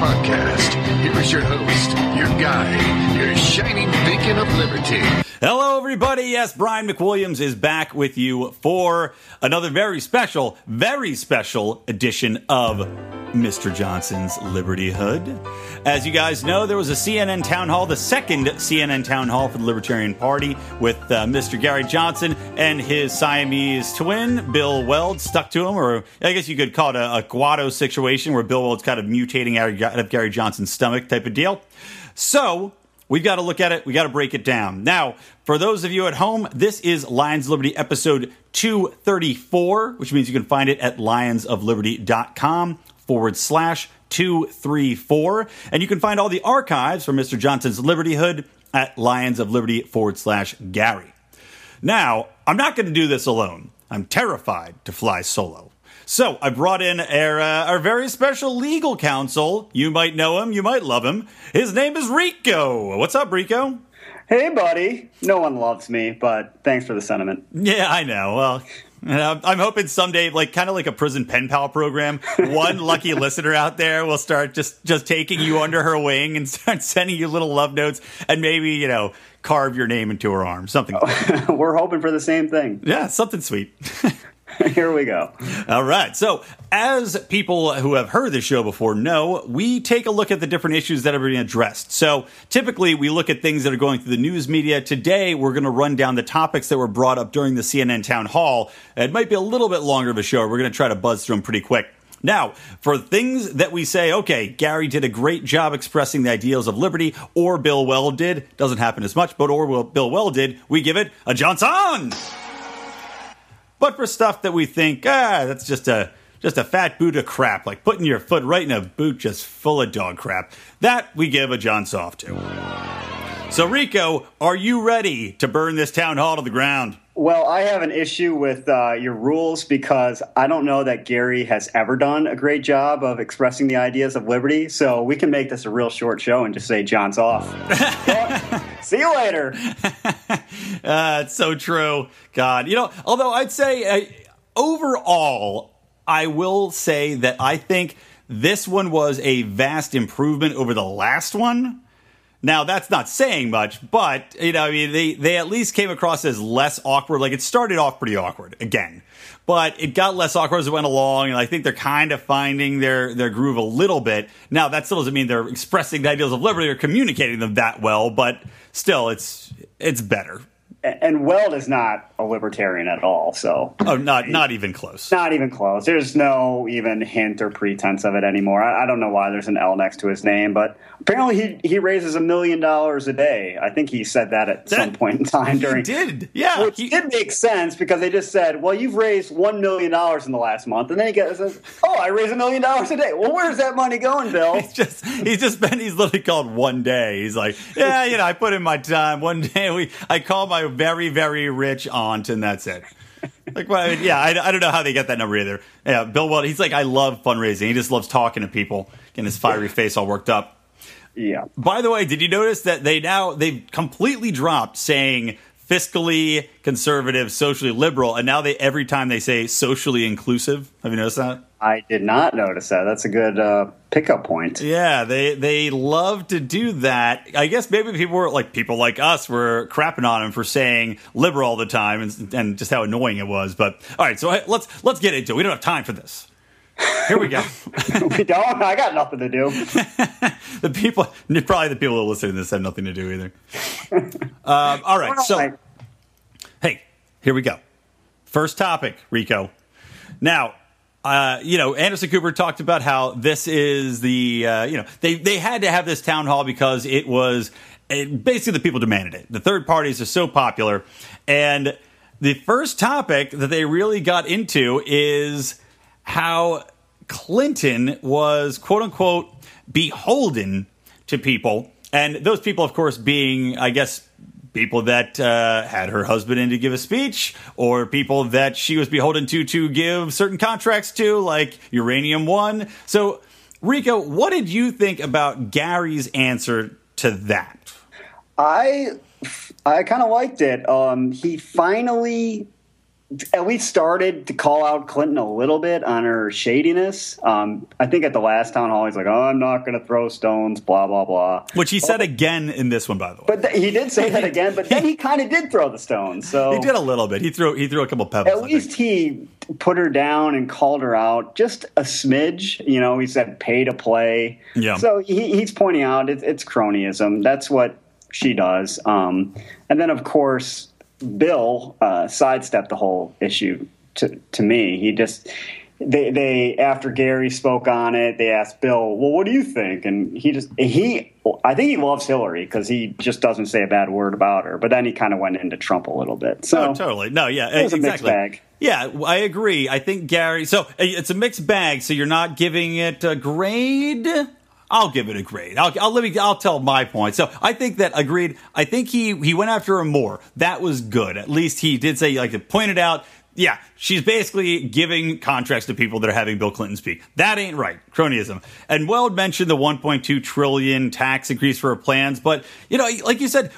podcast. Here is your host, your guide, your shining beacon of liberty. Hello, everybody. Yes, Brian McWilliams is back with you for another very special, very special edition of Mr. Johnson's Libertyhood. As you guys know, there was a CNN town hall, the second CNN town hall for the Libertarian Party, with uh, Mr. Gary Johnson and his Siamese twin, Bill Weld, stuck to him, or I guess you could call it a, a Kuato situation where Bill Weld's kind of mutating out of Gary Johnson's stomach type of deal. So, We've got to look at it. We got to break it down. Now, for those of you at home, this is Lions Liberty episode 234, which means you can find it at lionsofliberty.com forward slash 234. And you can find all the archives from Mr. Johnson's Libertyhood at Lions of Liberty forward slash Gary. Now, I'm not going to do this alone. I'm terrified to fly solo. So I brought in our, uh, our very special legal counsel. You might know him, you might love him. His name is Rico. What's up, Rico? Hey, buddy. No one loves me, but thanks for the sentiment. Yeah, I know. Well, I'm hoping someday, like kind of like a prison pen pal program, one lucky listener out there will start just just taking you under her wing and start sending you little love notes, and maybe you know carve your name into her arm, something. Oh, we're hoping for the same thing. Yeah, something sweet. Here we go. All right. So, as people who have heard this show before know, we take a look at the different issues that are being addressed. So, typically, we look at things that are going through the news media. Today, we're going to run down the topics that were brought up during the CNN town hall. It might be a little bit longer of a show. We're going to try to buzz through them pretty quick. Now, for things that we say, okay, Gary did a great job expressing the ideals of liberty, or Bill Weld did, doesn't happen as much, but or Bill Weld did, we give it a Johnson! But for stuff that we think, ah, that's just a just a fat boot of crap, like putting your foot right in a boot just full of dog crap, that we give a John's off to. So, Rico, are you ready to burn this town hall to the ground? Well, I have an issue with uh, your rules because I don't know that Gary has ever done a great job of expressing the ideas of liberty. So we can make this a real short show and just say John's off. See you later. uh, it's so true. God, you know, although I'd say uh, overall, I will say that I think this one was a vast improvement over the last one. Now that's not saying much, but you know, I mean, they they at least came across as less awkward. Like it started off pretty awkward again, but it got less awkward as it went along, and I think they're kind of finding their their groove a little bit. Now that still doesn't mean they're expressing the ideals of liberty or communicating them that well, but still, it's it's better and Weld is not a libertarian at all. So oh, not not even close. Not even close. There's no even hint or pretense of it anymore. I, I don't know why there's an L next to his name, but apparently he he raises a million dollars a day. I think he said that at that, some point in time during. He did yeah, which he, did make sense because they just said, "Well, you've raised one million dollars in the last month," and then he gets says, "Oh, I raise a million dollars a day." Well, where's that money going, Bill? he's just he's just been he's literally called one day. He's like, yeah, you know, I put in my time. One day we I call my very very rich aunt, and that's it. Like, well, I mean, yeah, I, I, don't know how they get that number either. Yeah, Bill Weld, he's like, I love fundraising. He just loves talking to people, getting his fiery face all worked up. Yeah. By the way, did you notice that they now they've completely dropped saying fiscally conservative, socially liberal, and now they every time they say socially inclusive. Have you noticed that? I did not notice that. That's a good uh, pickup point. Yeah, they they love to do that. I guess maybe people were like people like us were crapping on him for saying liberal all the time and, and just how annoying it was. But all right, so let's let's get into it. We don't have time for this. Here we go. we don't. I got nothing to do. the people, probably the people that listen to this have nothing to do either. Um, all right. So, here we go. First topic, Rico. Now, uh, you know, Anderson Cooper talked about how this is the, uh, you know, they, they had to have this town hall because it was it, basically the people demanded it. The third parties are so popular. And the first topic that they really got into is how Clinton was quote unquote beholden to people. And those people, of course, being, I guess, people that uh, had her husband in to give a speech, or people that she was beholden to to give certain contracts to, like Uranium One. So, Rico, what did you think about Gary's answer to that? I I kind of liked it. Um, he finally at least started to call out Clinton a little bit on her shadiness. Um, I think at the last town hall, he's like, "Oh, I'm not going to throw stones," blah blah blah. Which he said again in this one, by the way. But th- he did say that again. But then he kind of did throw the stones. So he did a little bit. He threw he threw a couple pebbles. At least he put her down and called her out just a smidge. You know, he said pay to play. Yeah. So he, he's pointing out it, it's cronyism. That's what she does. Um, and then of course Bill uh, sidestepped the whole issue to to me. He just they they after Gary spoke on it, they asked Bill, "Well, what do you think?" And he just he I think he loves Hillary because he just doesn't say a bad word about her. But then he kind of went into Trump a little bit. So oh, totally, no, yeah, it was exactly. a mixed bag. Yeah, I agree. I think Gary. So it's a mixed bag. So you're not giving it a grade. I'll give it a grade. I'll, I'll let me. I'll tell my point. So I think that agreed. I think he he went after her more. That was good. At least he did say like to point it out. Yeah, she's basically giving contracts to people that are having Bill Clinton speak. That ain't right. Cronyism. And Weld mentioned the 1.2 trillion tax increase for her plans, but you know, like you said,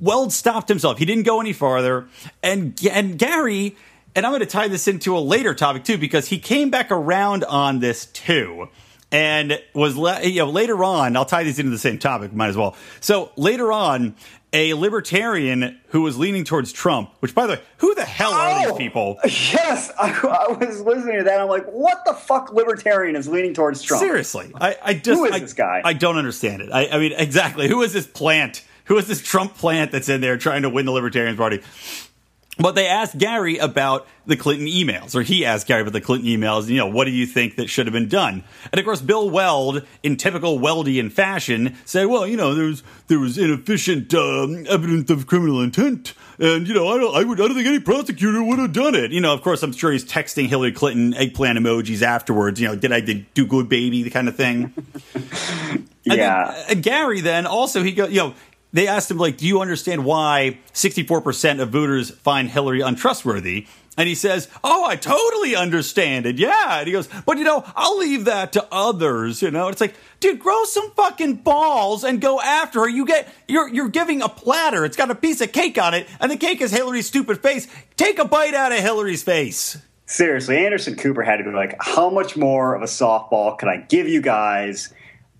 Weld stopped himself. He didn't go any farther. And and Gary, and I'm going to tie this into a later topic too because he came back around on this too and was you know later on i'll tie these into the same topic might as well so later on a libertarian who was leaning towards trump which by the way who the hell are Oh, these people Yes, I, I was listening to that. I'm like, what the fuck? Libertarian is leaning towards Trump. seriously i, I just Who is I, this guy? i don't understand it I, I mean exactly who is this plant who is this trump plant that's in there trying to win the libertarian party but they asked Gary about the Clinton emails, or he asked Gary about the Clinton emails. And You know, what do you think that should have been done? And of course, Bill Weld, in typical Weldian fashion, said, "Well, you know, there was there was inefficient um, evidence of criminal intent, and you know, I don't, I would, I don't think any prosecutor would have done it. You know, of course, I'm sure he's texting Hillary Clinton eggplant emojis afterwards. You know, did I did do good, baby, the kind of thing. And yeah. then, uh, Gary then also he go you know they asked him like do you understand why 64% of voters find Hillary untrustworthy? And he says oh I totally understand it. Yeah. And he goes but you know I'll leave that to others you know. It's like dude grow some fucking balls and go after her. You get you're you're giving a platter. It's got a piece of cake on it and the cake is Hillary's stupid face. Take a bite out of Hillary's face. Seriously, Anderson Cooper had to be like, how much more of a softball can I give you guys?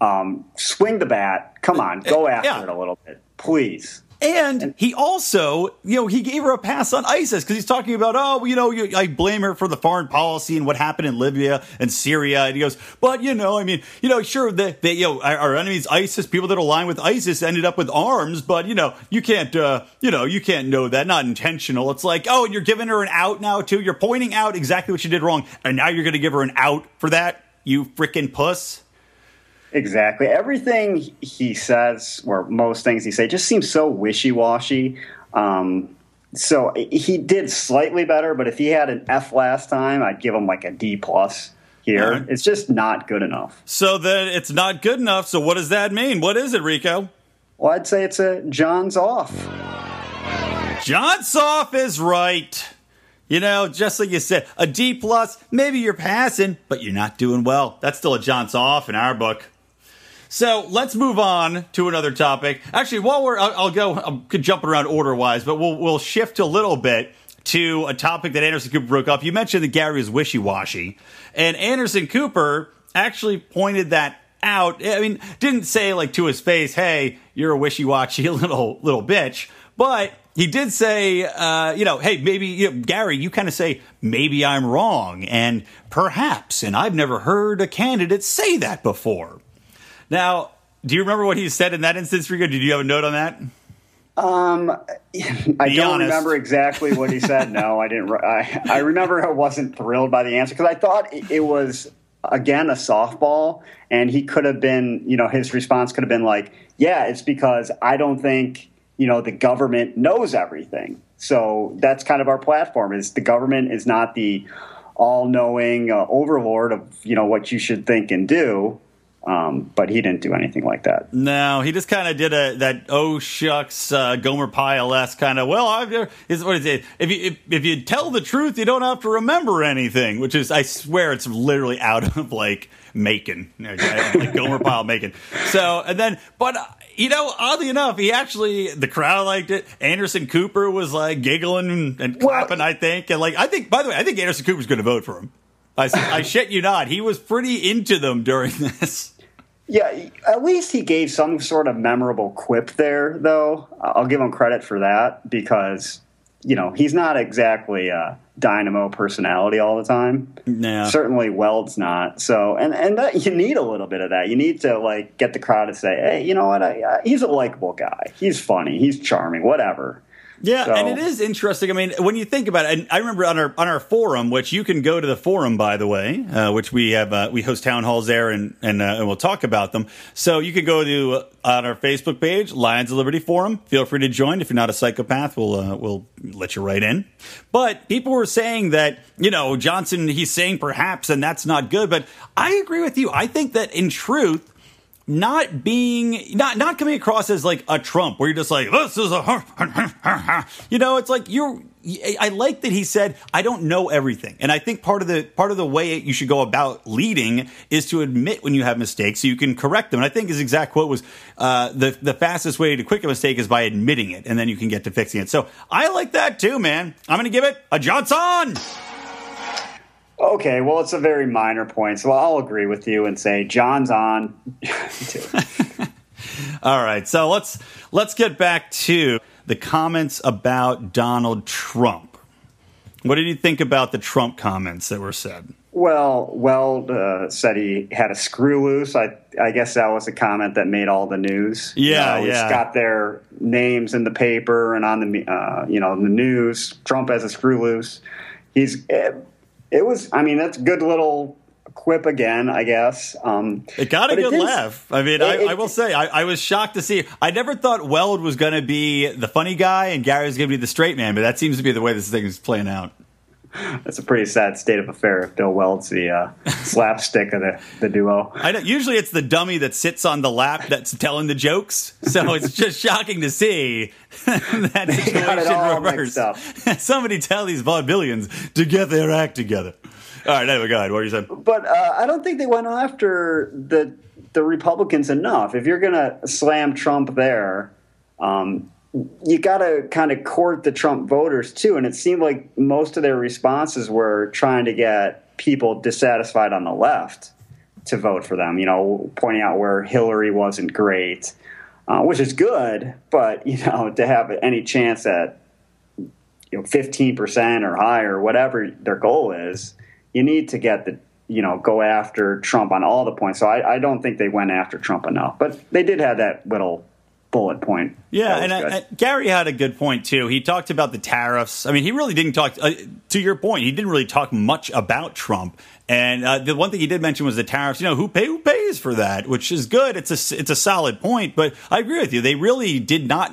Um, swing the bat. Come on, go after Yeah. it a little bit, please. And he also, you know, he gave her a pass on ISIS because he's talking about, oh, you know, you, I blame her for the foreign policy and what happened in Libya and Syria. And he goes, but you know, I mean, you know, sure, the you know, our, our enemies, ISIS, people that align with ISIS, ended up with arms, but you know, you can't, uh, you know, you can't know that, not intentional. It's like, oh, and you're giving her an out now too. You're pointing out exactly what she did wrong, and now you're going to give her an out for that, you freaking puss. Exactly. Everything he says, or most things he say, just seems so wishy washy. Um, so he did slightly better, but if he had an F last time, I'd give him like a D plus here. Alright. It's just not good enough. So then it's not good enough. So what does that mean? What is it, Rico? Well, I'd say it's a John's off. John's off is right. You know, just like you said, a D plus, maybe you're passing, but you're not doing well. That's still a John's off in our book. So let's move on to another topic. Actually, while we're, I'll, I'll go, I could jump around order wise, but we'll we'll shift a little bit to a topic that Anderson Cooper broke up. You mentioned that Gary is wishy washy, and Anderson Cooper actually pointed that out. I mean, didn't say like to his face, "Hey, you're a wishy washy little little bitch," but he did say, uh, you know, hey, maybe you know, Gary, you kind of say maybe I'm wrong, and perhaps, and I've never heard a candidate say that before. Now, do you remember what he said in that instance, Rico? Did you have a note on that? Um, I Be don't honest. remember exactly what he said. No, I didn't. I, I remember I wasn't thrilled by the answer because I thought it, it was again a softball, and he could have been. You know, his response could have been like, "Yeah, it's because I don't think you know the government knows everything." So that's kind of our platform: is the government is not the all-knowing uh, overlord of you know what you should think and do. Um, but he didn't do anything like that. No, he just kind of did a that oh shucks uh, Gomer Pyle esque kind of. Well, I've is what is it? If you if, if you tell the truth, you don't have to remember anything. Which is, I swear, it's literally out of like Macon, like Gomer Pyle Macon. So and then, but you know, oddly enough, he actually the crowd liked it. Anderson Cooper was like giggling and, and clapping. Well, I think, and like I think. By the way, I think Anderson Cooper's going to vote for him. I, I shit you not. He was pretty into them during this. Yeah, at least he gave some sort of memorable quip there, though. I'll give him credit for that because you know he's not exactly a dynamo personality all the time. Yeah. Certainly, Weld's not. So, and and that, you need a little bit of that. You need to like get the crowd to say, "Hey, you know what? I, I, he's a likable guy. He's funny. He's charming. Whatever." Yeah, so. and it is interesting. I mean, when you think about it, and I remember on our on our forum, which you can go to the forum by the way, uh, which we have uh, we host town halls there, and and, uh, and we'll talk about them. So you can go to uh, on our Facebook page, Lions of Liberty Forum. Feel free to join. If you're not a psychopath, we'll uh, we'll let you right in. But people were saying that you know Johnson, he's saying perhaps, and that's not good. But I agree with you. I think that in truth not being not not coming across as like a Trump where you're just like this is a you know it's like you're I like that he said I don't know everything. And I think part of the part of the way you should go about leading is to admit when you have mistakes so you can correct them. And I think his exact quote was uh, the the fastest way to quick a mistake is by admitting it and then you can get to fixing it. So I like that too man. I'm gonna give it a Johnson. Okay, well, it's a very minor point, so I'll agree with you and say John's on. All right, so let's let's get back to the comments about Donald Trump. What did you think about the Trump comments that were said? Well, Weld uh, said he had a screw loose. I I guess that was a comment that made all the news. Yeah, you know, yeah. got their names in the paper and on the uh, you know the news. Trump has a screw loose. He's eh, it was. I mean, that's good little quip again, I guess. Um, it got a good laugh. I mean, it, I, it, I, will say, I, I, was shocked to see. I never thought Weld was going to be the funny guy and Gary was going to be the straight man, but that seems to be the way this thing is playing out. That's a pretty sad state of affair if Bill Weld's the uh, slapstick of the, the duo. I know, usually it's the dummy that sits on the lap that's telling the jokes. So it's just shocking to see that situation reversed. Somebody tell these vaudevillians to get their act together. All right, anyway, go ahead. What are you saying? But uh, I don't think they went after the the Republicans enough. If you're going to slam Trump there, um, you got to kind of court the Trump voters too. And it seemed like most of their responses were trying to get people dissatisfied on the left to vote for them, you know, pointing out where Hillary wasn't great, uh, which is good, but, you know, to have any chance at, you know, 15% or higher, whatever their goal is, you need to get the, you know, go after Trump on all the points. So I, I don't think they went after Trump enough, but they did have that little bullet point. Yeah, and I, I, Gary had a good point too. He talked about the tariffs. I mean, he really didn't talk. Uh, to your point, he didn't really talk much about Trump. And uh, the one thing he did mention was the tariffs. You know, who pay who pays for that, which is good. It's a it's a solid point. But I agree with you. They really did not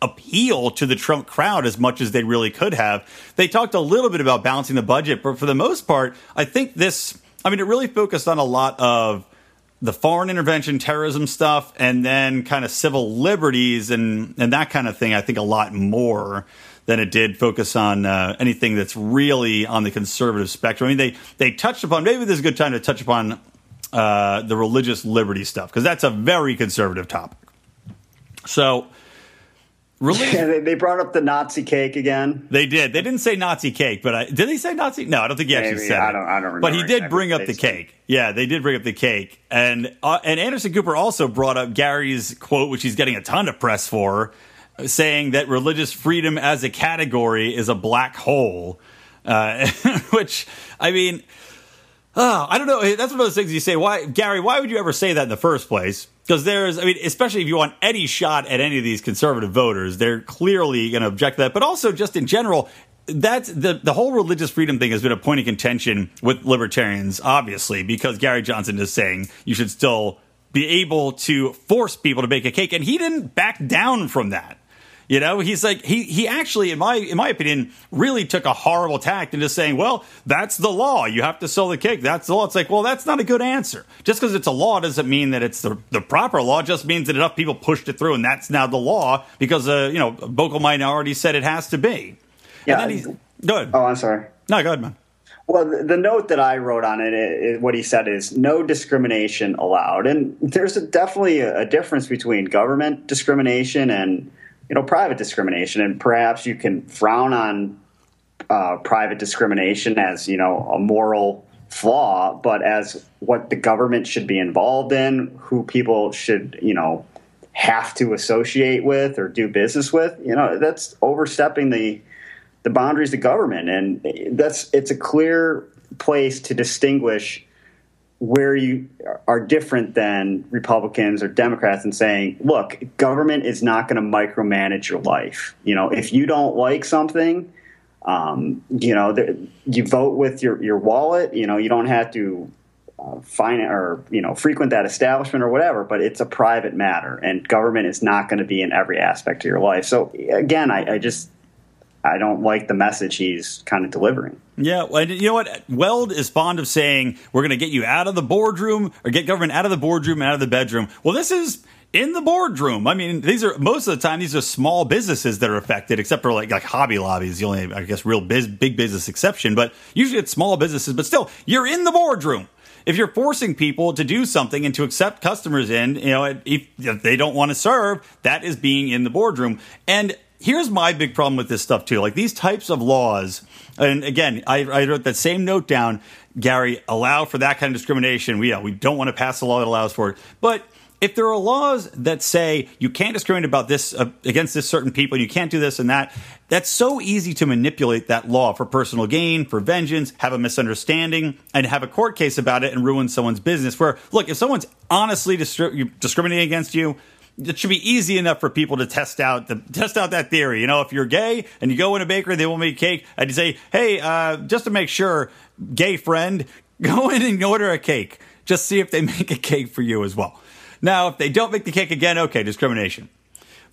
appeal to the Trump crowd as much as they really could have. They talked a little bit about balancing the budget, but for the most part, I think this. I mean, it really focused on a lot of the foreign intervention terrorism stuff and then kind of civil liberties and, and that kind of thing, I think a lot more than it did focus on uh, anything that's really on the conservative spectrum. I mean, they, they touched upon, maybe this is a good time to touch upon uh, the religious liberty stuff, because that's a very conservative topic. So, Really? Yeah, they, they, brought up the Nazi cake again. They did. They didn't say Nazi cake, but I, did they say Nazi? No, I don't think he Maybe. actually said I don't, I don't remember. But he did bring up the cake. Yeah, they did bring up the cake, and uh, and Anderson Cooper also brought up Gary's quote, which he's getting a ton of press for, saying that religious freedom as a category is a black hole. Uh, which I mean, oh, I don't know. That's one of those things you say. Why, Gary? Why would you ever say that in the first place? Because there's, I mean, especially if you want any shot at any of these conservative voters, they're clearly going to object to that. But also, just in general, that's the the whole religious freedom thing has been a point of contention with libertarians, obviously, because Gary Johnson is saying you should still be able to force people to bake a cake, and he didn't back down from that. You know, he's like he he actually, in my in my opinion, really took a horrible tact in just saying, "Well, that's the law. You have to sell the cake. That's the law." It's like, well, that's not a good answer. Just because it's a law doesn't mean that it's the the proper law. It just means that enough people pushed it through, and that's now the law because uh, you know, vocal minority said it has to be. Yeah. And then go ahead. Oh, I'm sorry. No, go ahead, man. Well, the, note that I wrote on it, what he said is no discrimination allowed, and there's a, definitely a, a difference between government discrimination and you know private discrimination, and perhaps you can frown on uh, private discrimination as you know a moral flaw, but as what the government should be involved in, who people should you know have to associate with or do business with, you know, that's overstepping the the boundaries of government, and that's it's a clear place to distinguish where you are different than Republicans or Democrats and saying, look, government is not going to micromanage your life. You know, if you don't like something, um, you know, you vote with your, your wallet. You know, you don't have to uh, find or you know frequent that establishment or whatever. But it's a private matter, and government is not going to be in every aspect of your life. So again, I, I just I don't like the message he's kind of delivering. Yeah, you know what? Weld is fond of saying we're going to get you out of the boardroom or get government out of the boardroom and out of the bedroom. Well, this is in the boardroom. I mean, these are most of the time these are small businesses that are affected, except for like like Hobby Lobby is the only I guess real biz, big business exception. But usually it's small businesses. But still, you're in the boardroom. If you're forcing people to do something and to accept customers in, you know, if, if they don't want to serve, that is being in the boardroom. And here's my big problem with this stuff too. Like these types of laws, and again, I, I wrote that same note down. Gary, allow for that kind of discrimination. We yeah, we don't want to pass a law that allows for it, but if there are laws that say you can't discriminate about this uh, against this certain people, you can't do this and that, that's so easy to manipulate that law for personal gain, for vengeance, have a misunderstanding, and have a court case about it and ruin someone's business. Where look, if someone's honestly discriminating against you, it should be easy enough for people to test out the test out that theory. You know, if you're gay and you go in a bakery, they will make cake, and you say, "Hey, uh, just to make sure, gay friend, go in and order a cake. Just see if they make a cake for you as well." Now, if they don't make the cake again, okay, discrimination.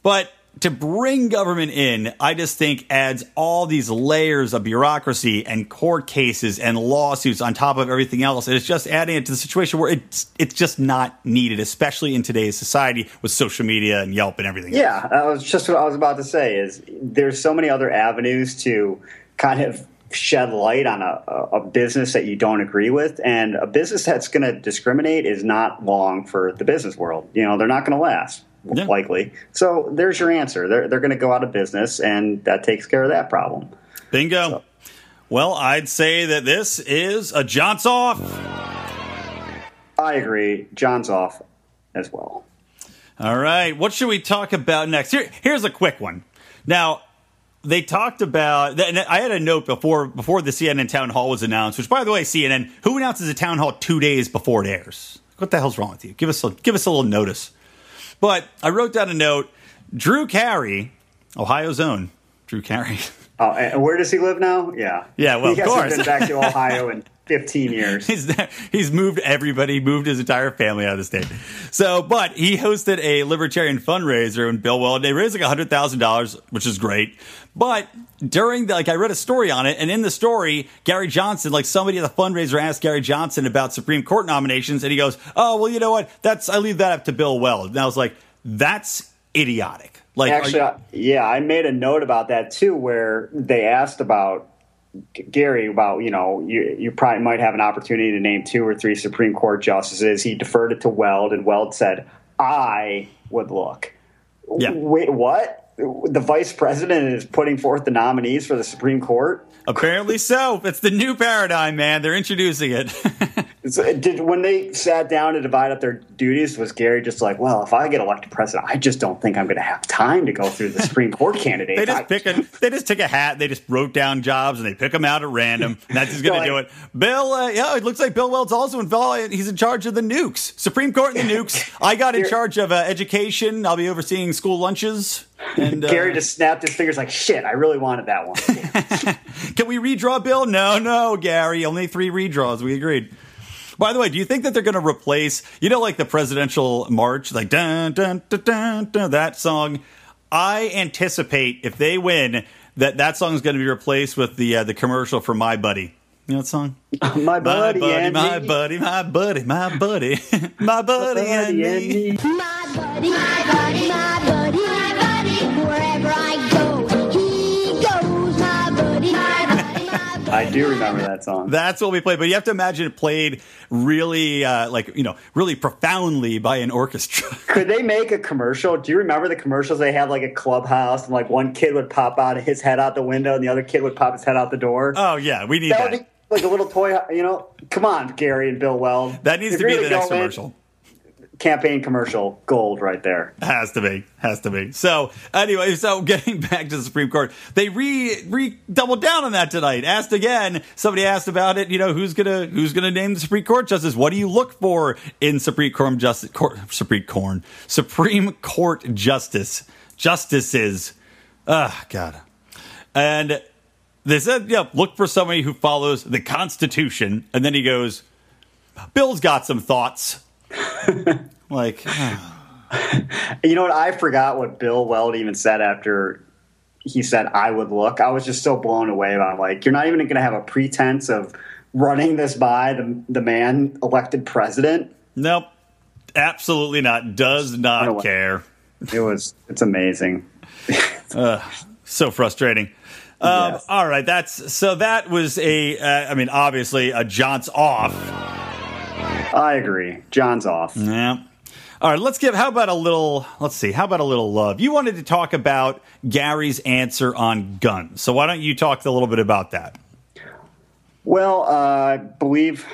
But to bring government in, I just think adds all these layers of bureaucracy and court cases and lawsuits on top of everything else. And it's just adding it to the situation where it's it's just not needed, especially in today's society with social media and Yelp and everything. Yeah, else. that was just what I was about to say. Is there's so many other avenues to kind of shed light on a, a business that you don't agree with, and a business that's going to discriminate is not long for the business world. You know, they're not going to last yeah. likely. So there's your answer. They're they're going to go out of business, and that takes care of that problem. Bingo. So. Well, I'd say that this is a John's off. I agree. John's off as well. All right. What should we talk about next? Here, here's a quick one. Now, they talked about. And I had a note before before the CNN town hall was announced. Which, by the way, CNN, who announces a town hall two days before it airs? What the hell's wrong with you? Give us a, give us a little notice. But I wrote down a note. Drew Carey, Ohio's own Drew Carey. Oh, and where does he live now? Yeah, yeah. Well, he of course, been back to Ohio in 15 years. he's he's moved everybody, moved his entire family out of the state. So, but he hosted a libertarian fundraiser in Bill Weld. They raised like hundred thousand dollars, which is great. But during the, like, I read a story on it, and in the story, Gary Johnson, like somebody at the fundraiser asked Gary Johnson about Supreme Court nominations, and he goes, "Oh, well, you know what? That's I leave that up to Bill Weld." And I was like, "That's idiotic." Like, actually, you- yeah, I made a note about that too, where they asked about Gary about you know you you probably might have an opportunity to name two or three Supreme Court justices. He deferred it to Weld, and Weld said, "I would look." Yeah. Wait, what? The vice president is putting forth the nominees for the Supreme Court. Apparently so. It's the new paradigm, man. They're introducing it. did when they sat down to divide up their duties, was Gary just like, well, if I get elected president, I just don't think I'm going to have time to go through the Supreme Court candidates. they just pick a, they just take a hat, they just wrote down jobs, and they pick them out at random. And that's just going to do it. Bill, uh, yeah, it looks like Bill Weld's also involved. He's in charge of the nukes, Supreme Court and the nukes. I got in charge of uh, education. I'll be overseeing school lunches. And uh, Gary just snapped his fingers like, "Shit, I really wanted that one." Can we redraw Bill? No, no, Gary. Only three redraws. We agreed. By the way, do you think that they're going to replace, you know, like the presidential march, like dun dun dun dun, dun that song? I anticipate if they win that that song is going to be replaced with the uh, the commercial for My Buddy. You know that song? my buddy, my buddy, my buddy, my buddy, my buddy, my buddy, and me. My buddy, my buddy, I do remember that song. That's what we played, but you have to imagine it played really, uh, like you know, really profoundly by an orchestra. Could they make a commercial? Do you remember the commercials? They had like a clubhouse, and like one kid would pop out of his head out the window, and the other kid would pop his head out the door. Oh yeah, we need that that. would be like a little toy. You know, come on, Gary and Bill Weld. that needs to be the next go in, commercial. Campaign commercial, gold right there. Has to be, has to be. So anyway, so getting back to the Supreme Court, they re re doubled down on that tonight. Asked again. Somebody asked about it. You know, who's gonna who's gonna name the Supreme Court justice? What do you look for in Supreme Court justice? Court, Supreme Court, Supreme Court justice justices. Ah, God. And they said, yeah, look for somebody who follows the Constitution. And then he goes, Bill's got some thoughts. like, You know what? I forgot what Bill Weld even said after he said I would look. I was just so blown away by. it. like, you're not even going to have a pretense of running this by the the man elected president. nope, absolutely not. Does don't care. It was. It's amazing. So frustrating. Um, Yes. All right, that's so. That was a. Uh, I mean, obviously, a John's off. I agree. John's off. Yeah. All right, let's give. How about a little? Let's see. How about a little love? You wanted to talk about Gary's answer on guns, so why don't you talk a little bit about that? Well, uh, I believe,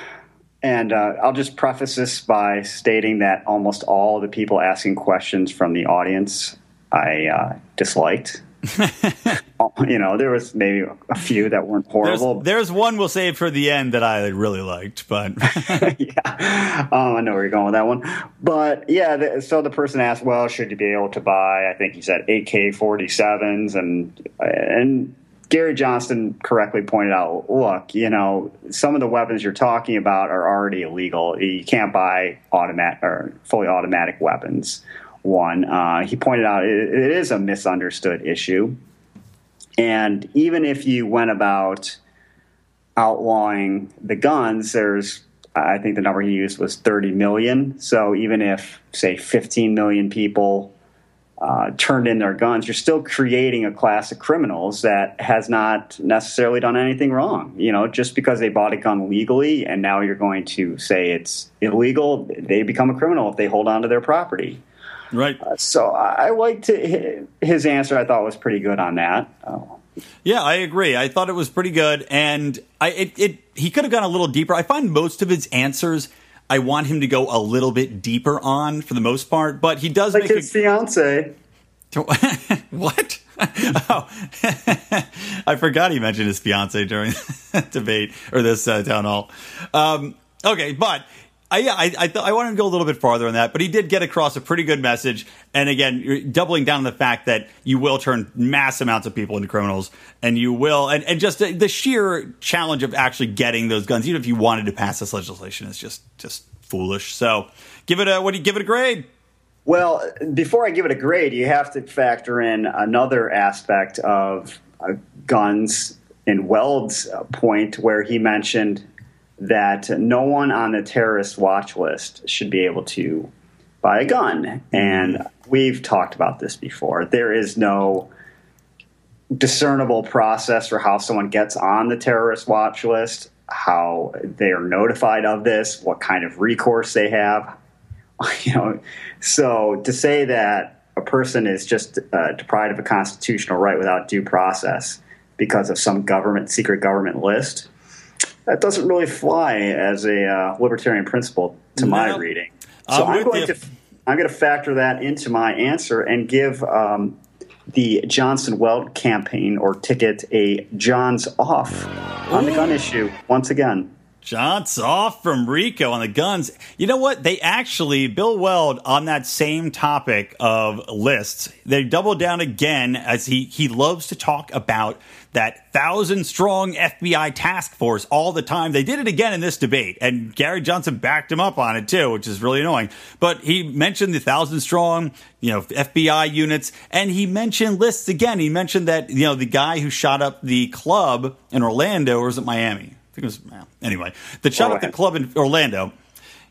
and uh, I'll just preface this by stating that almost all the people asking questions from the audience I uh, disliked. you know, there was maybe a few that weren't There's, horrible. there's one we'll save for the end that I really liked, but yeah, um, I know where you're going with that one. But yeah, the, so the person asked, "Well, should you be able to buy?" I think he said AK-47s, and and Gary Johnson correctly pointed out, "Look, you know, some of the weapons you're talking about are already illegal. You can't buy automatic or fully automatic weapons." One, uh, he pointed out it, it is a misunderstood issue, and even if you went about outlawing the guns, there's I think the number he used was 30 million. So even if say 15 million people uh, turned in their guns, you're still creating a class of criminals that has not necessarily done anything wrong. You know, just because they bought a gun legally and now you're going to say it's illegal, they become a criminal if they hold on to their property. Right. So I I liked his answer. I thought was pretty good on that. Oh, Yeah, I agree. I thought it was pretty good, and I it, it he could have gone a little deeper. I find most of his answers. I want him to go a little bit deeper on for the most part, but he does like make his fiance. what? oh, I forgot he mentioned his fiance during the debate or this uh, town hall. Um, okay, but I, yeah, I I, th- I wanted to go a little bit farther on that, but he did get across a pretty good message. And again, doubling down on the fact that you will turn mass amounts of people into criminals, and you will, and, and just the, the sheer challenge of actually getting those guns, even if you wanted to pass this legislation, is just just foolish. So, give it a what do you give it a grade? Well, before I give it a grade, you have to factor in another aspect of uh, guns in Weld's point, where he mentioned that no one on the terrorist watch list should be able to buy a gun. And we've talked about this before. There is no discernible process for how someone gets on the terrorist watch list, how they are notified of this, what kind of recourse they have. You know, so to say that a person is just uh, deprived of a constitutional right without due process because of some government secret government list, that doesn't really fly as a uh, libertarian principle to my reading. So I'm I'm, going you. to I'm going to factor that into my answer and give um, the Johnson Weld campaign or ticket a Johns off on the gun issue once again. John's off from Rico on the guns. You know what? They actually, Bill Weld, on that same topic of lists, they doubled down again as he, he loves to talk about that thousand strong FBI task force all the time. They did it again in this debate, and Gary Johnson backed him up on it too, which is really annoying. But he mentioned the thousand strong, you know, FBI units, and he mentioned lists again. He mentioned that, you know, the guy who shot up the club in Orlando, or was it Miami? I think it was, anyway, oh, the shot up the club in Orlando.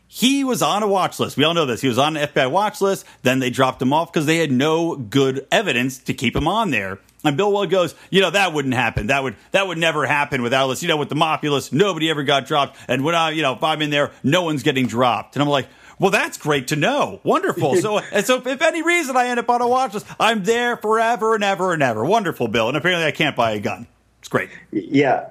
He was on a watch list. We all know this. He was on an FBI watch list. Then they dropped him off because they had no good evidence to keep him on there. And Bill Weld goes, you know, that wouldn't happen. That would that would never happen without us. You know, with the Mopulus, nobody ever got dropped. And when I, you know, if I'm in there, no one's getting dropped. And I'm like, well, that's great to know. Wonderful. So, and so, if any reason I end up on a watch list, I'm there forever and ever and ever. Wonderful, Bill. And apparently, I can't buy a gun. It's great. Yeah,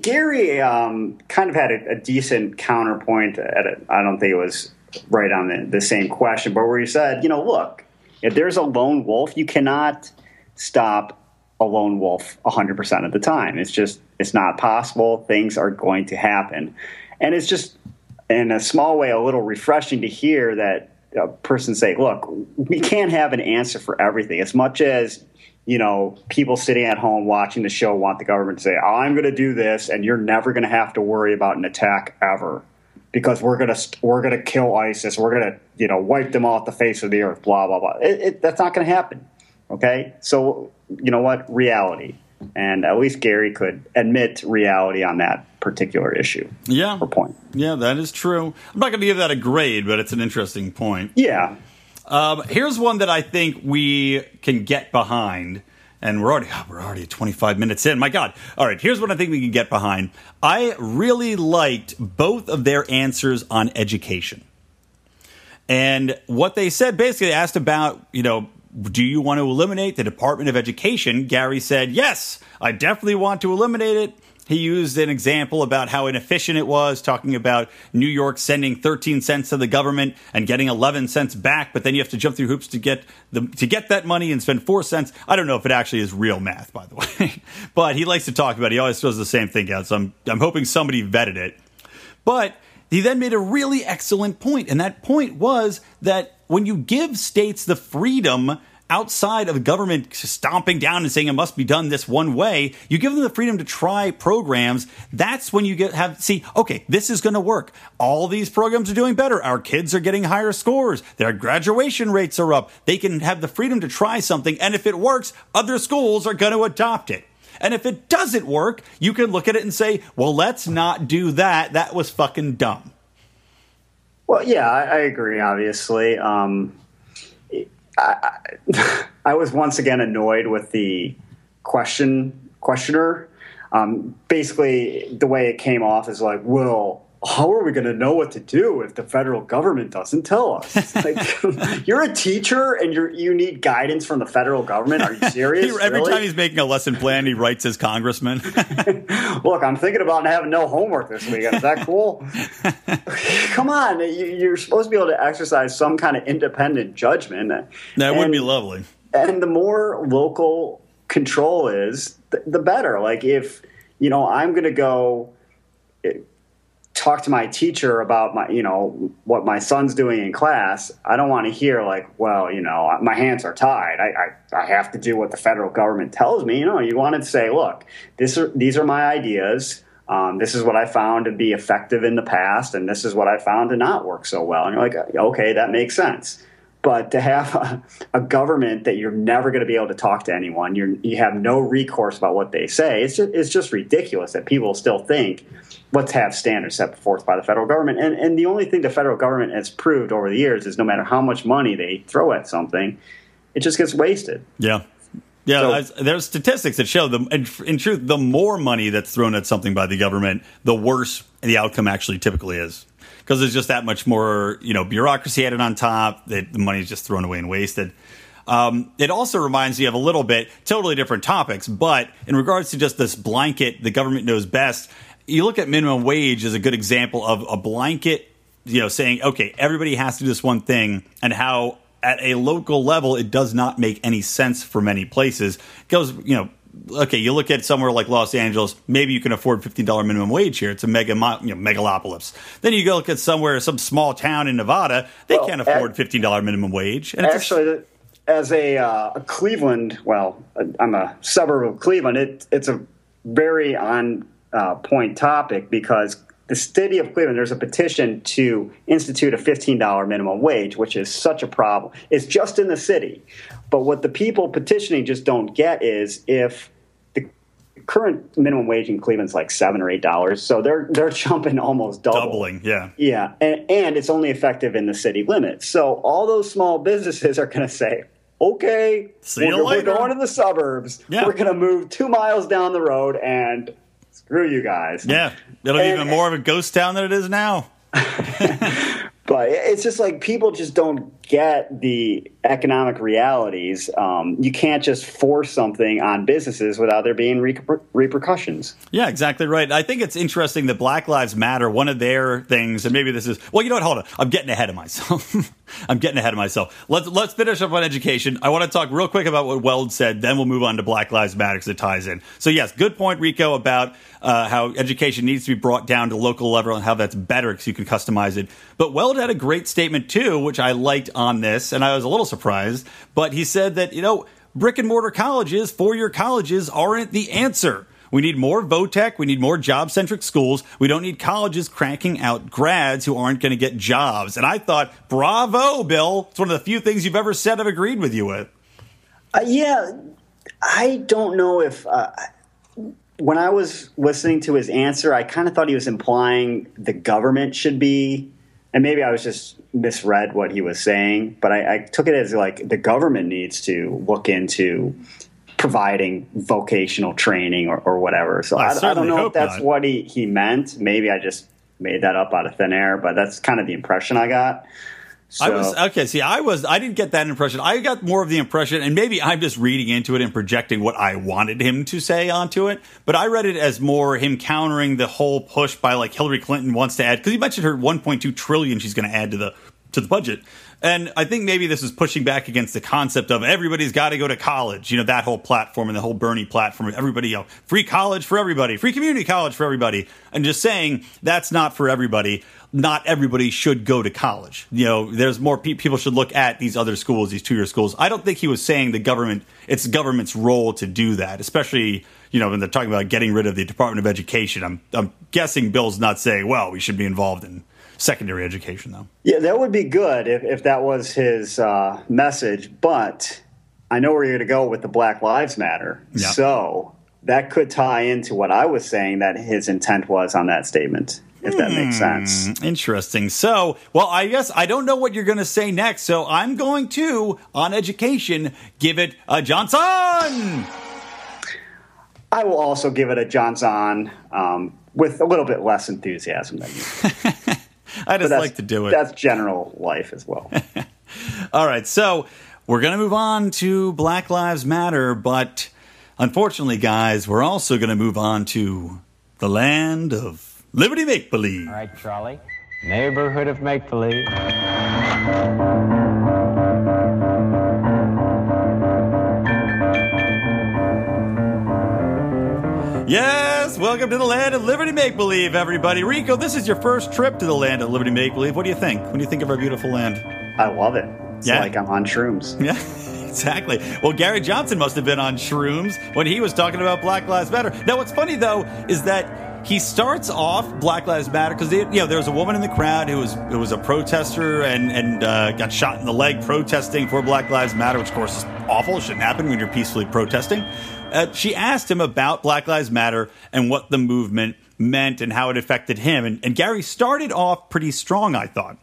Gary um, kind of had a, a decent counterpoint. At it. I don't think it was right on the, the same question, but where he said, you know, look, if there's a lone wolf, you cannot stop a lone wolf 100% of the time. It's just, it's not possible. Things are going to happen. And it's just, in a small way, a little refreshing to hear that a person say, look, we can't have an answer for everything. As much as, you know, people sitting at home watching the show want the government to say, I'm going to do this, and you're never going to have to worry about an attack ever because we're gonna we're gonna kill ISIS, we're gonna you know wipe them off the face of the earth, blah blah blah. It, it, that's not going to happen. Okay, so you know what? Reality, and at least Gary could admit reality on that particular issue. Yeah, or point. Yeah, that is true. I'm not going to give that a grade, but it's an interesting point. Yeah. Um, here's one that I think we can get behind and we're already oh, we're already 25 minutes in. My God! All right, here's what I think we can get behind. I really liked both of their answers on education, and what they said basically asked about you know. Do you want to eliminate the Department of Education? Gary said, Yes, I definitely want to eliminate it. He used an example about how inefficient it was, talking about New York sending 13 cents to the government and getting 11 cents back, but then you have to jump through hoops to get the, to get that money and spend 4 cents. I don't know if it actually is real math, by the way. but he likes to talk about it. He always throws the same thing out, so I'm, I'm hoping somebody vetted it. But he then made a really excellent point, and that point was that when you give states the freedom outside of government stomping down and saying it must be done this one way, you give them the freedom to try programs. That's when you get have see, okay, this is going to work. All these programs are doing better. Our kids are getting higher scores. Their graduation rates are up. They can have the freedom to try something, and if it works, other schools are going to adopt it. And if it doesn't work, you can look at it and say, well, let's not do that. That was fucking dumb. Well, yeah, I, I agree, obviously. Um, I, I, was once again annoyed with the question questioner. Um, basically, the way it came off is like, "Well, how are we going to know what to do if the federal government doesn't tell us? Like, you're a teacher and you you need guidance from the federal government. Are you serious? Every really? time he's making a lesson plan, he writes his congressman. Look, I'm thinking about having no homework this weekend. Is that cool? Come on, you're supposed to be able to exercise some kind of independent judgment. That would be lovely. And the more local control is, the better. Like if you know, I'm going to go talk to my teacher about my you know what my son's doing in class i don't want to hear like well you know my hands are tied. I, I, I have to do what the federal government tells me. You know you want to say look this are, these are my ideas. Um, this is what i found to be effective in the past and this is what i found to not work so well. And you're like okay that makes sense. But to have a, a government that you're never going to be able to talk to anyone, you you have no recourse about what they say. It's just, it's just ridiculous that people still think let's have standards set forth by the federal government. And and the only thing the federal government has proved over the years is no matter how much money they throw at something, it just gets wasted. Yeah. Yeah, so, there's statistics that show the in, truth the more money that's thrown at something by the government, the worse the outcome actually typically is because there's just that much more, you know, bureaucracy added on top. That the money is just thrown away and wasted. Um, it also reminds me of a little bit, totally different topics, but in regards to just this blanket, the government knows best. You look at minimum wage as a good example of a blanket, you know, saying, okay, everybody has to do this one thing, and how at a local level it does not make any sense for many places. It goes, you know, okay, you look at somewhere like Los Angeles, maybe you can afford fifteen dollar minimum wage here. It's a mega you know, megalopolis. Then you go look at somewhere, some small town in Nevada, they well, can't afford fifteen dollar minimum wage. And actually, as a, uh, a, Cleveland, well, I'm a suburb of Cleveland. It, it's a very on uh, point topic because the city of Cleveland, there's a petition to institute a $15 minimum wage, which is such a problem. It's just in the city. But what the people petitioning just don't get is if the current minimum wage in Cleveland's like seven or eight dollars, so they're they're jumping almost double. doubling, yeah, yeah, and, and it's only effective in the city limits. So all those small businesses are going to say, okay, we're, we're going to the suburbs. Yeah. We're going to move two miles down the road and screw you guys. Yeah, it'll be even more of a ghost town than it is now. But it's just like people just don't get the economic realities. Um, you can't just force something on businesses without there being reper- repercussions. Yeah, exactly right. I think it's interesting that Black Lives Matter, one of their things, and maybe this is well, you know what, hold on. I'm getting ahead of myself. I'm getting ahead of myself. Let's let's finish up on education. I want to talk real quick about what Weld said, then we'll move on to Black Lives Matter because it ties in. So yes, good point, Rico, about uh, how education needs to be brought down to local level and how that's better because you can customize it. But Weld had a great statement too, which I liked on this, and I was a little surprised. But he said that you know brick and mortar colleges, four year colleges, aren't the answer. We need more vo-tech. We need more job centric schools. We don't need colleges cranking out grads who aren't going to get jobs. And I thought, bravo, Bill. It's one of the few things you've ever said I've agreed with you with. Uh, yeah, I don't know if uh, when I was listening to his answer, I kind of thought he was implying the government should be, and maybe I was just misread what he was saying, but I, I took it as like the government needs to look into providing vocational training or, or whatever. So I I, I, don't know if that's not. what he, he meant. Maybe I just made that up out of thin air, but that's kind of the impression I got. So, I was okay. See, I was I didn't get that impression. I got more of the impression, and maybe I'm just reading into it and projecting what I wanted him to say onto it. But I read it as more him countering the whole push by like Hillary Clinton wants to add because he mentioned her 1.2 trillion she's going to add to the to the budget. And I think maybe this is pushing back against the concept of everybody's got to go to college. You know, that whole platform and the whole Bernie platform. Everybody, you know, free college for everybody, free community college for everybody. And just saying that's not for everybody. Not everybody should go to college. You know, there's more pe- people should look at these other schools, these two year schools. I don't think he was saying the government, it's government's role to do that, especially, you know, when they're talking about getting rid of the Department of Education. I'm, I'm guessing Bill's not saying, well, we should be involved in secondary education, though. Yeah, that would be good if, if that was his uh, message. But I know where you're going to go with the Black Lives Matter. Yeah. So that could tie into what I was saying that his intent was on that statement, if that makes Hmm. sense. Interesting. So, well, I guess I don't know what you're going to say next. So I'm going to, on education, give it a John's on. I will also give it a John's on um, with a little bit less enthusiasm than you. I just like to do it. That's general life as well. All right. So we're going to move on to Black Lives Matter, but unfortunately, guys, we're also going to move on to the land of liberty make believe. All right, Charlie. Neighborhood of make believe. Yes, welcome to the land of Liberty Make Believe, everybody. Rico, this is your first trip to the land of Liberty Make Believe. What do you think? When you think of our beautiful land? I love it. It's Yeah. like I'm on shrooms. Yeah, exactly. Well, Gary Johnson must have been on shrooms when he was talking about Black Lives Matter. Now, what's funny though is that he starts off Black Lives Matter because you know there was a woman in the crowd who was who was a protester and and uh, got shot in the leg protesting for Black Lives Matter, which of course is awful. It shouldn't happen when you're peacefully protesting. Uh, she asked him about Black Lives Matter and what the movement meant and how it affected him. And, and Gary started off pretty strong, I thought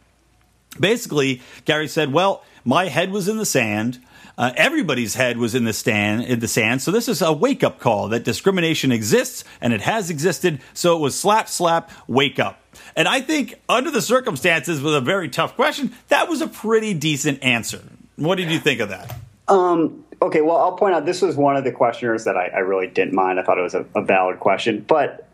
basically, Gary said, "Well, my head was in the sand. Uh, everybody's head was in the stand in the sand. So this is a wake up call that discrimination exists and it has existed. So it was slap, slap, wake up." And I think, under the circumstances, with a very tough question, that was a pretty decent answer. What did you think of that? Okay, well, I'll point out this was one of the questioners that I, I really didn't mind. I thought it was a, a valid question. But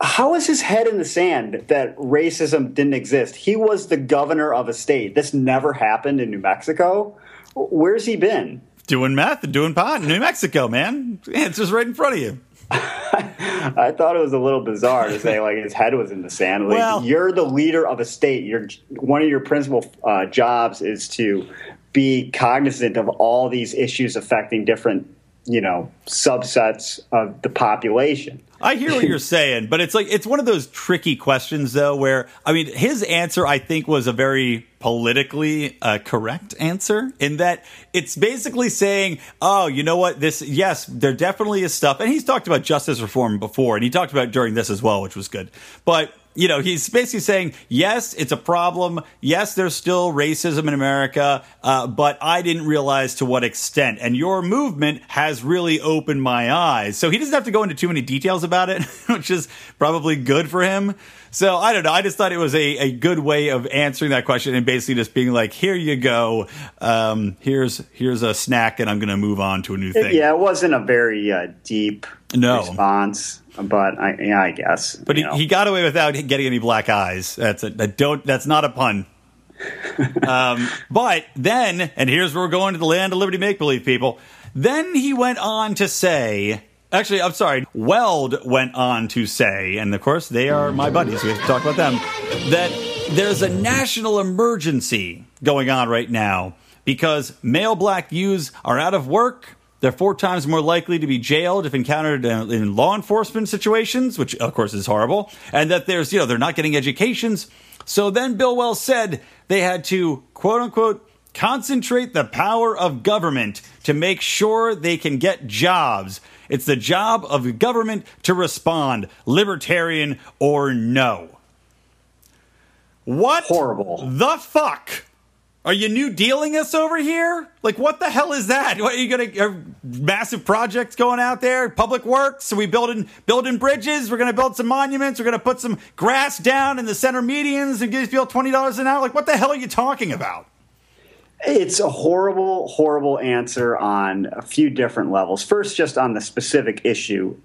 how is his head in the sand that racism didn't exist? He was the governor of a state. This never happened in New Mexico. Where's he been? Doing meth and doing pot in New Mexico, man. The answer's right in front of you. I thought it was a little bizarre to say like his head was in the sand. Like Well- you're the leader of a state. You're one of your principal uh, jobs is to be cognizant of all these issues affecting different, you know, subsets of the population. I hear what you're saying, but it's like it's one of those tricky questions, though. Where I mean, his answer I think was a very politically uh, correct answer in that it's basically saying, "Oh, you know what? This yes, there definitely is stuff." And he's talked about justice reform before, and he talked about during this as well, which was good. But you know, he's basically saying, yes, it's a problem. Yes, there's still racism in America, uh, but I didn't realize to what extent. And your movement has really opened my eyes. So he doesn't have to go into too many details about it, which is probably good for him. So I don't know. I just thought it was a, a good way of answering that question and basically just being like, here you go. Um, here's here's a snack, and I'm going to move on to a new thing. Yeah, it wasn't a very uh, deep No. response, but I, yeah, I guess. But he, know. he got away without getting any black eyes. That's a that don't. That's not a pun. um, but then, and here's where we're going to the land of liberty make believe, people. Then he went on to say. Actually, I'm sorry. Weld went on to say, and of course they are my buddies. We have to talk about them. That there's a national emergency going on right now because male black youths are out of work. They're four times more likely to be jailed if encountered in law enforcement situations, which of course is horrible. And that there's, you know, they're not getting educations. So then Bill Weld said they had to, quote unquote, concentrate the power of government to make sure they can get jobs. It's the job of the government to respond, libertarian or no. What? Horrible. The fuck? Are you new dealing us over here? Like, what the hell is that? What, are you gonna massive projects going out there? Public works? Are we building building bridges? We're gonna build some monuments. We're gonna put some grass down in the center medians and give people twenty dollars an hour. Like, what the hell are you talking about? It's a horrible, horrible answer on a few different levels. First, just on the specific issue,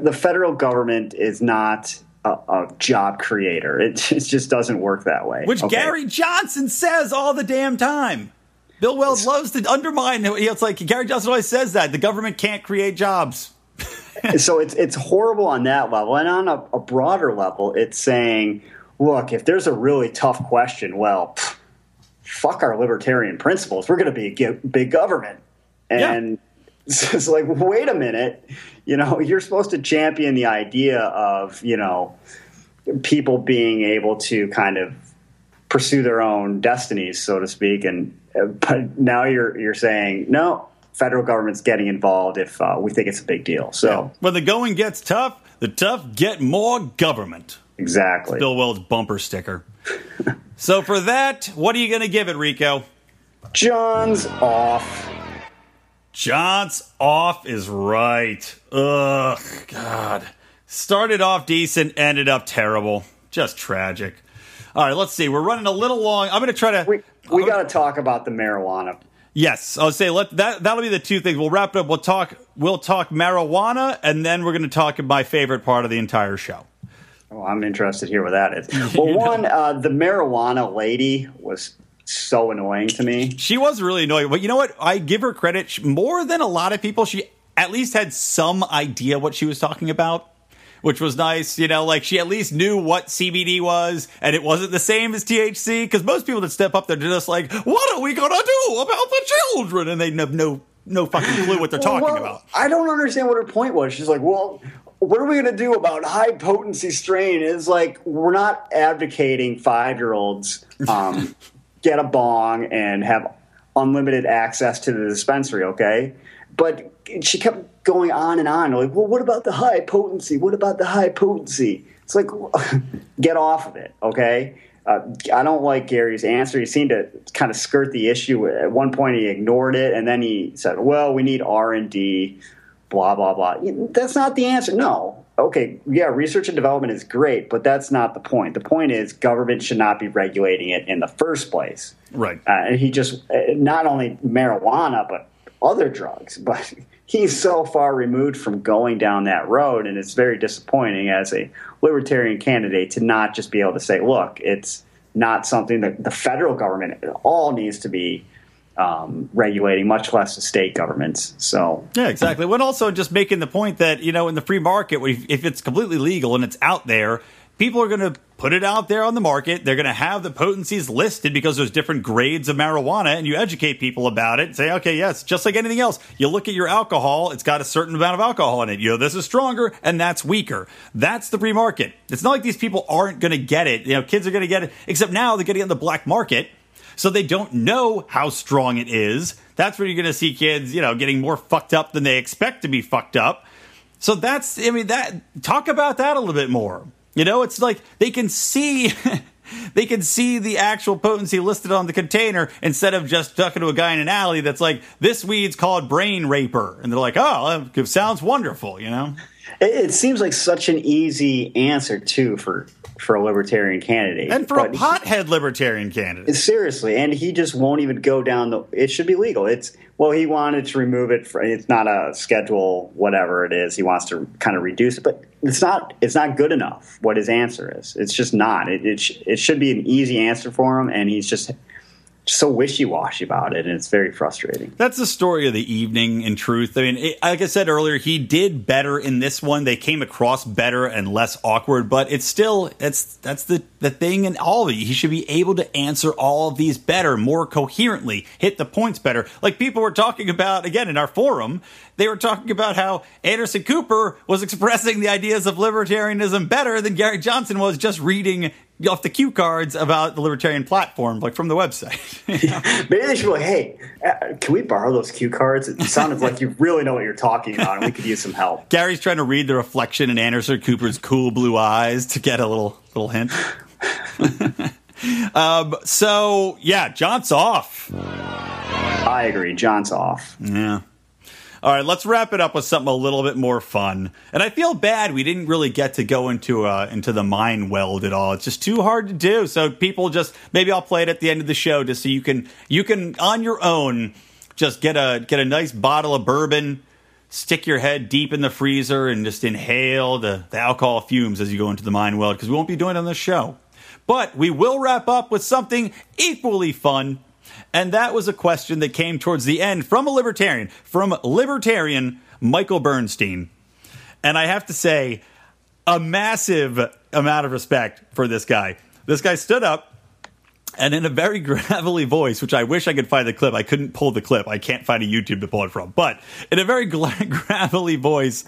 the federal government is not a, a job creator. It, it just doesn't work that way. Which Okay. Gary Johnson says all the damn time. Bill Weld loves to undermine. it. It's like Gary Johnson always says that the government can't create jobs. so it's it's horrible on that level, and on a, a broader level, it's saying, look, if there's a really tough question, well, pff, fuck our libertarian principles. We're going to be a big government, and it's like, wait a minute, you know, you're supposed to champion the idea of you know people being able to kind of pursue their own destinies, so to speak, and uh, but now you're you're saying no. Federal government's getting involved if uh, we think it's a big deal. So When the going gets tough, the tough get more government. exactly. Bill Weld's bumper sticker. so for that, what are you going to give it, Rico? John's off. John's off is right. Ugh, God. Started off decent, ended up terrible. Just tragic. All right, let's see. We're running a little long. I'm going to try to. We we got to talk about the marijuana. Yes, I'll say let that that'll be the two things. We'll wrap it up. We'll talk we'll talk marijuana, and then we're going to talk my favorite part of the entire show. Oh, I'm interested to hear what that is. Well, one, uh, the marijuana lady was so annoying to me. She was really annoying, but you know what? I give her credit She- more than a lot of people. She at least had some idea what she was talking about, which was nice. You know, like she at least knew what CBD was, and it wasn't the same as THC. Because most people that step up, they're just like, "What are we gonna do about the children?" And they have no no fucking clue what they're talking Well, about. I don't understand what her point was. She's like, well, what are we going to do about high potency strain? It's like we're not advocating five year olds um, get a bong and have unlimited access to the dispensary, okay? But she kept going on and on. Like, well, what about the high potency? What about the high potency? It's like, get off of it, okay? Uh, I don't like Gary's answer. He seemed to kind of skirt the issue. At one point, he ignored it, and then he said, "Well, we need R and D, blah blah blah." That's not the answer. No. Okay, yeah, research and development is great, but that's not the point. The point is government should not be regulating it in the first place. Right. Uh, and he just uh, not only marijuana but other drugs but he's so far removed from going down that road and it's very disappointing as a libertarian candidate to not just be able to say look it's not something that the federal government at all needs to be um, regulating much less the state governments so Yeah, exactly. But also just making the point that, you know, in the free market, if if it's completely legal and it's out there, people are going to put it out there on the market. They're going to have the potencies listed because there's different grades of marijuana, and you educate people about it. Say, okay, yes, just like anything else. You look at your alcohol, it's got a certain amount of alcohol in it. You know, this is stronger and that's weaker. That's the free market. It's not like these people aren't going to get it. You know, kids are going to get it, except now they're getting it on the black market. So they don't know how strong it is. That's where you're going to see kids, you know, getting more fucked up than they expect to be fucked up. So that's, I mean, that talk about that a little bit more. You know, it's like they can see. they can see the actual potency listed on the container instead of just talking to a guy in an alley that's like, this weed's called brain raper. And they're like, oh, that sounds wonderful, you know? It, it seems like such an easy answer, too, for for a libertarian candidate. And for but a pothead he, libertarian candidate. Seriously. And he just won't even go down the. It should be legal. It's. Well, he wanted to remove it. For, it's not a schedule, whatever it is. He wants to kind of reduce it, but it's not. It's not good enough. What his answer is, it's just not. It it, sh- it should be an easy answer for him, and he's just so wishy-washy about it and it's very frustrating. That's the story of the evening in truth. I mean it, like i said earlier he did better in this one. They came across better and less awkward but it's still that's that's the the thing in all of it. He should be able to answer all of these better more coherently hit the points better. Like people were talking about again in our forum they were talking about how Anderson Cooper was expressing the ideas of libertarianism better than Gary Johnson was just reading off the cue cards about the libertarian platform, like from the website. Maybe they should be like, hey, uh, can we borrow those cue cards? It sounded like you really know what you're talking about, and we could use some help. Gary's trying to read the reflection in Anderson Cooper's cool blue eyes to get a little little hint. um, so yeah, John's off. I agree. John's off. Yeah. All right, let's wrap it up with something a little bit more fun. And I feel bad we didn't really get to go into uh, into the mind weld at all. It's just too hard to do. So people just maybe I'll play it at the end of the show just so you can you can on your own just get a get a nice bottle of bourbon, stick your head deep in the freezer, and just inhale the, the alcohol fumes as you go into the mind weld because we won't be doing it on this show. But we will wrap up with something equally fun and that was a question that came towards the end from a libertarian, from libertarian Michael Bernstein. And I have to say, a massive amount of respect for this guy. This guy stood up and in a very gravelly voice, which I wish I could find the clip. I couldn't pull the clip. I can't find a YouTube to pull it from. But in a very gravelly voice,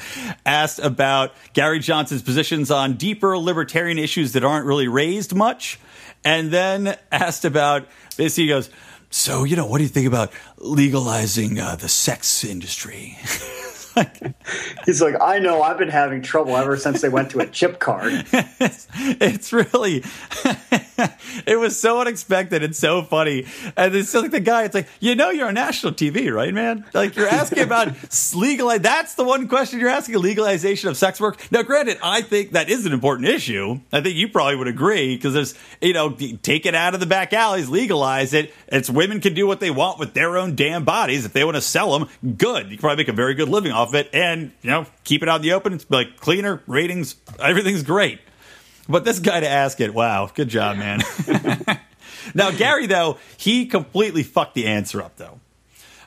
asked about Gary Johnson's positions on deeper libertarian issues that aren't really raised much. And then asked about this. He goes, so, you know, what do you think about legalizing uh, the sex industry? He's like, I know, I've been having trouble ever since they went to a chip card. it's, it's really, it was so unexpected and so funny. And it's like the guy, it's like, you know, you're on national TV, right, man? Like you're asking about legalize. That's the one question you're asking: legalization of sex work. Now, granted, I think that is an important issue. I think you probably would agree because there's, you know, take it out of the back alleys, legalize it. It's women can do what they want with their own damn bodies. If they want to sell them, good. You can probably make a very good living off it, and you know, keep it out in the open. It's like cleaner ratings. Everything's great. But this guy to ask it, wow, good job, man. now, Gary, though, he completely fucked the answer up, though.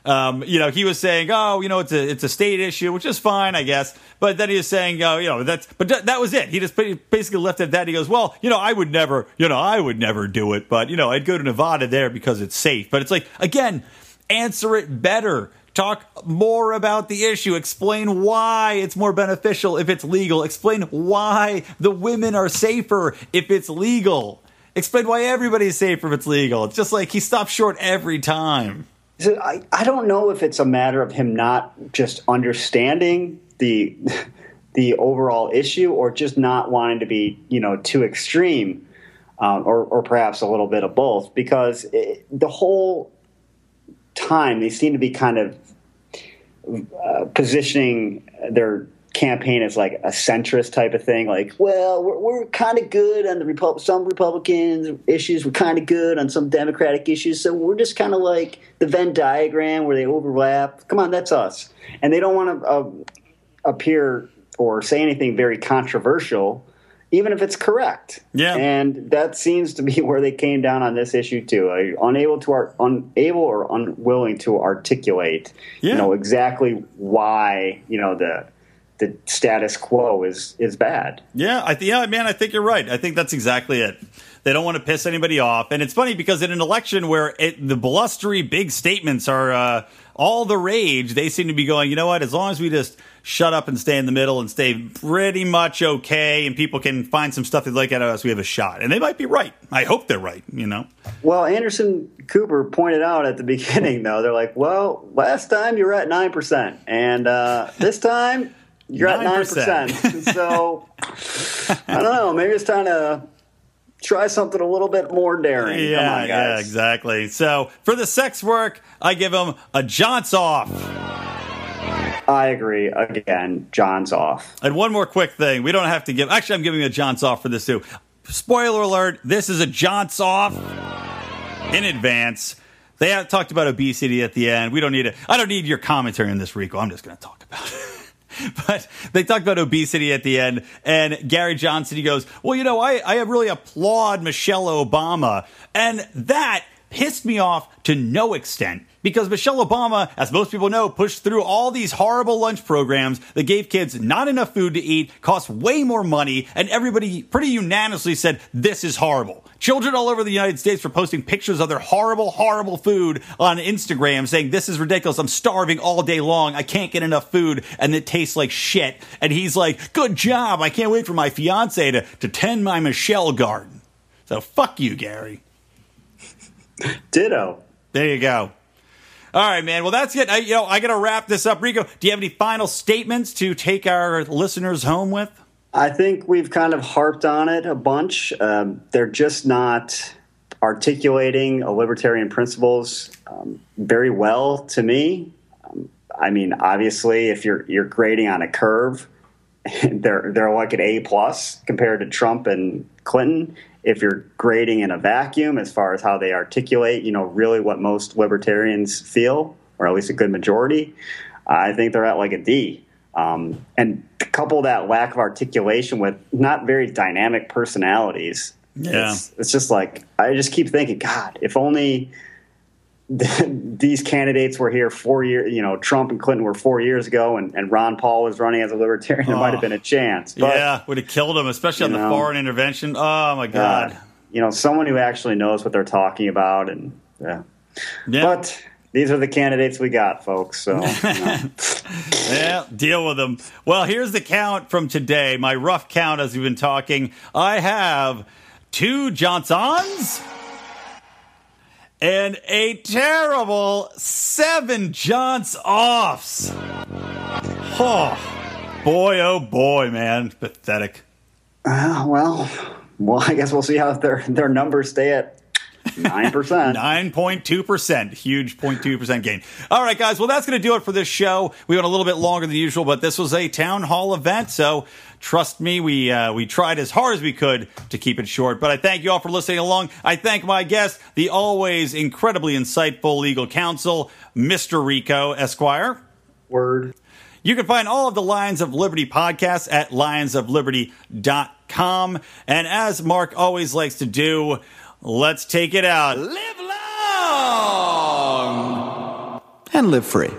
Um, you know, he was saying, "Oh, you know, it's a it's a state issue, which is fine, I guess." But then he was saying, "Oh, you know, that's but th- that was it." He just basically left it at that. He goes, "Well, you know, I would never, you know, I would never do it, but you know, I'd go to Nevada there because it's safe." But it's like, again, answer it better. Talk more about the issue. Explain why it's more beneficial if it's legal. Explain why the women are safer if it's legal. Explain why everybody's safer if it's legal. It's just like he stops short every time. So I, I don't know if it's a matter of him not just understanding the the overall issue or just not wanting to be you know too extreme um, or, or perhaps a little bit of both because it, the whole time they seem to be kind of uh, positioning their campaign as like a centrist type of thing. Like, well, we're, we're kind of good on the Repub- some Republican issues. We're kind of good on some Democratic issues. So we're just kind of like the Venn diagram where they overlap. Come on, that's us. And they don't want to uh, appear or say anything very controversial even if it's correct. Yeah. And that seems to be where they came down on this issue too. Uh, unable to art, unable or unwilling to articulate, yeah. you know, exactly why, you know, the the status quo is is bad. Yeah, I think yeah, man, I think you're right. I think that's exactly it. They don't want to piss anybody off, and it's funny because in an election where it, the blustery big statements are uh, all the rage, they seem to be going. You know what? As long as we just shut up and stay in the middle and stay pretty much okay, and people can find some stuff they like out of us, we have a shot. And they might be right. I hope they're right, you know? Well, Anderson Cooper pointed out at the beginning, though, they're like, well, last time you were at 9%, and uh, this time you're 9%. at 9%. so I don't know. Maybe it's time to try something a little bit more daring. Yeah, Come on, yeah, exactly. So for the sex work, I give him a John's off. I agree. Again, John's off. And one more quick thing. We don't have to give. Actually, I'm giving a John's off for this too. Spoiler alert: This is a John's off in advance. They have talked about obesity at the end. We don't need it. I don't need your commentary on this, Rico. I'm just going to talk about it. but they talked about obesity at the end, and Gary Johnson he goes, "Well, you know, I I really applaud Michelle Obama," and that pissed me off to no extent because Michelle Obama, as most people know, pushed through all these horrible lunch programs that gave kids not enough food to eat, cost way more money, and everybody pretty unanimously said this is horrible. Children all over the United States were posting pictures of their horrible, horrible food on Instagram saying, This is ridiculous. I'm starving all day long. I can't get enough food and it tastes like shit. And he's like, Good job. I can't wait for my fiance to, to tend my Michelle garden. So fuck you, Gary. Ditto. There you go. All right, man. Well, that's it. I, you know, I got to wrap this up. Rico, do you have any final statements to take our listeners home with? I think we've kind of harped on it a bunch. Um, they're just not articulating libertarian principles um, very well to me. Um, I mean, obviously, if you're you're grading on a curve, they're they're like an A plus compared to Trump and Clinton. If you're grading in a vacuum, as far as how they articulate, you know, really what most libertarians feel, or at least a good majority, I think they're at like a D. Um, and couple that lack of articulation with not very dynamic personalities. Yeah. It's, it's just like, I just keep thinking, God, if only these candidates were here four years, you know, Trump and Clinton were four years ago and, and Ron Paul was running as a libertarian, there might have oh. been a chance. But, yeah, would have killed him, especially on the know, foreign intervention. Oh, my God. God, you know, someone who actually knows what they're talking about. And yeah. yeah. But these are the candidates we got, folks. So, you know. yeah, deal with them. Well, here's the count from today. My rough count as we've been talking. I have two Johnsons and a terrible seven Johns offs. Oh, boy, oh boy, man. Pathetic. Uh, well, well, I guess we'll see how their their numbers stay at nine percent. 9.2%. Huge 0.2% gain. All right, guys. Well, that's going to do it for this show. We went a little bit longer than usual, but this was a town hall event. So trust me, we, uh, we tried as hard as we could to keep it short. But I thank you all for listening along. I thank my guest, the always incredibly insightful legal counsel, Mr. Rico Esquire. Word. You can find all of the Lions of Liberty podcasts at lionsofliberty.com. And as Mark always likes to do, let's take it out. Live long! and live free.